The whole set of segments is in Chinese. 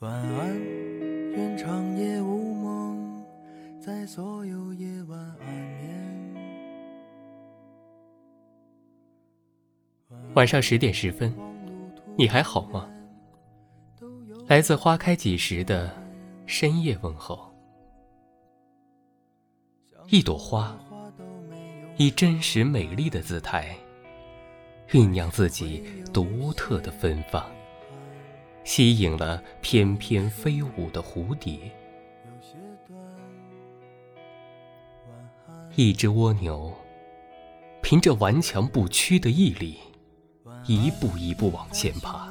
晚安，愿长夜无梦，在所有夜晚安眠。晚上十点十分，你还好吗？来自花开几时的深夜问候。一朵花，以真实美丽的姿态，酝酿自己独特的芬芳。吸引了翩翩飞舞的蝴蝶，一只蜗牛，凭着顽强不屈的毅力，一步一步往前爬，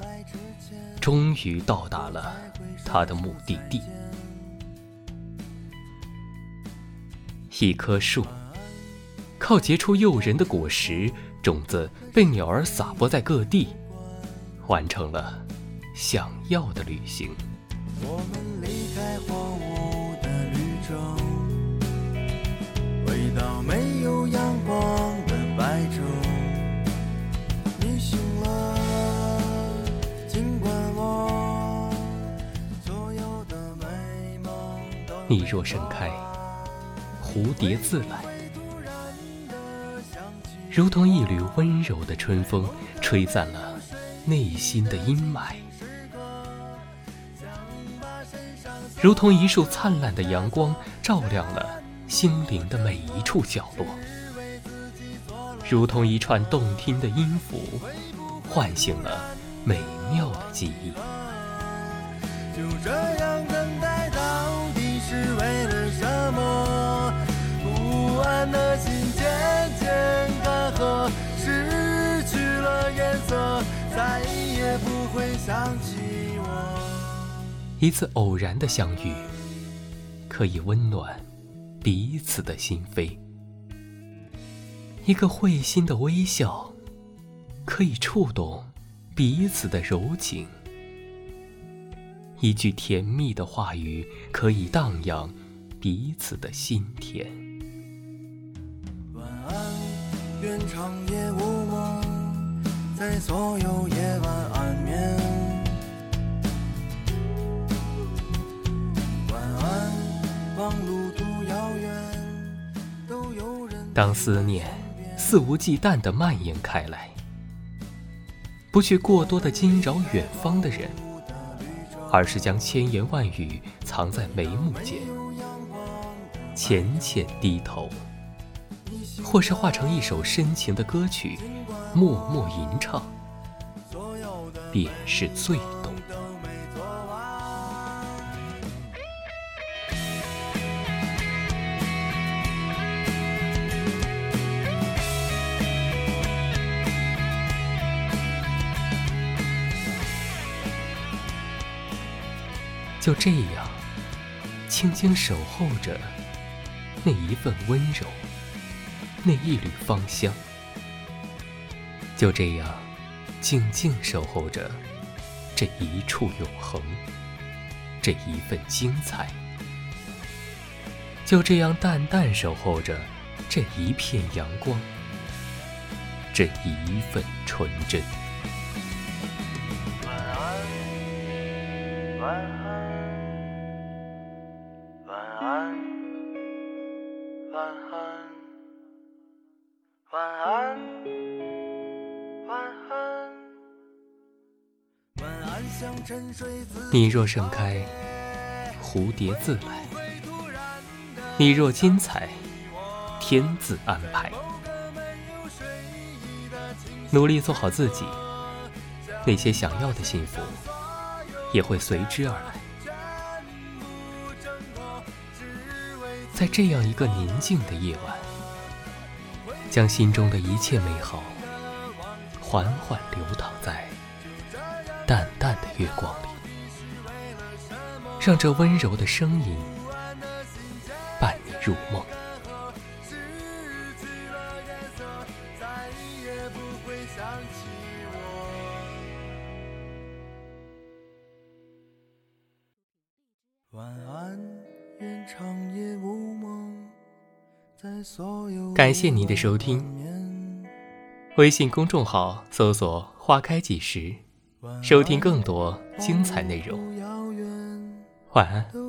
终于到达了它的目的地。一棵树，靠结出诱人的果实，种子被鸟儿撒播在各地，完成了。想要的旅行。我们离开荒芜的绿洲，回到没有阳光的白昼。你醒了，尽管我所有的美梦都。你若盛开，蝴蝶自来，如同一缕温柔的春风，吹散了内心的阴霾。如同一束灿烂的阳光，照亮了心灵的每一处角落；如同一串动听的音符，唤醒了美妙的记忆。就这样等待，到底是为了什么？不安的心渐渐干涸，失去了颜色，再也不会想起。一次偶然的相遇，可以温暖彼此的心扉；一个会心的微笑，可以触动彼此的柔情；一句甜蜜的话语，可以荡漾彼此的心田。晚安，愿长夜无梦，在所有夜当思念肆无忌惮地蔓延开来，不去过多的惊扰远方的人，而是将千言万语藏在眉目间，浅浅低头，或是化成一首深情的歌曲，默默吟唱，便是最。就这样，轻轻守候着那一份温柔，那一缕芳香。就这样，静静守候着这一处永恒，这一份精彩。就这样淡淡守候着这一片阳光，这一份纯真。晚安。你若盛开，蝴蝶自来；你若精彩，天自安。排。努力做好自己，那些想要的幸福也会随之而来。在这样一个宁静的夜晚，将心中的一切美好缓缓流淌在。淡淡的月光里，让这温柔的声音伴你入梦。长夜无梦感谢您的收听。微信公众号搜索“花开几时”。收听更多精彩内容。晚安。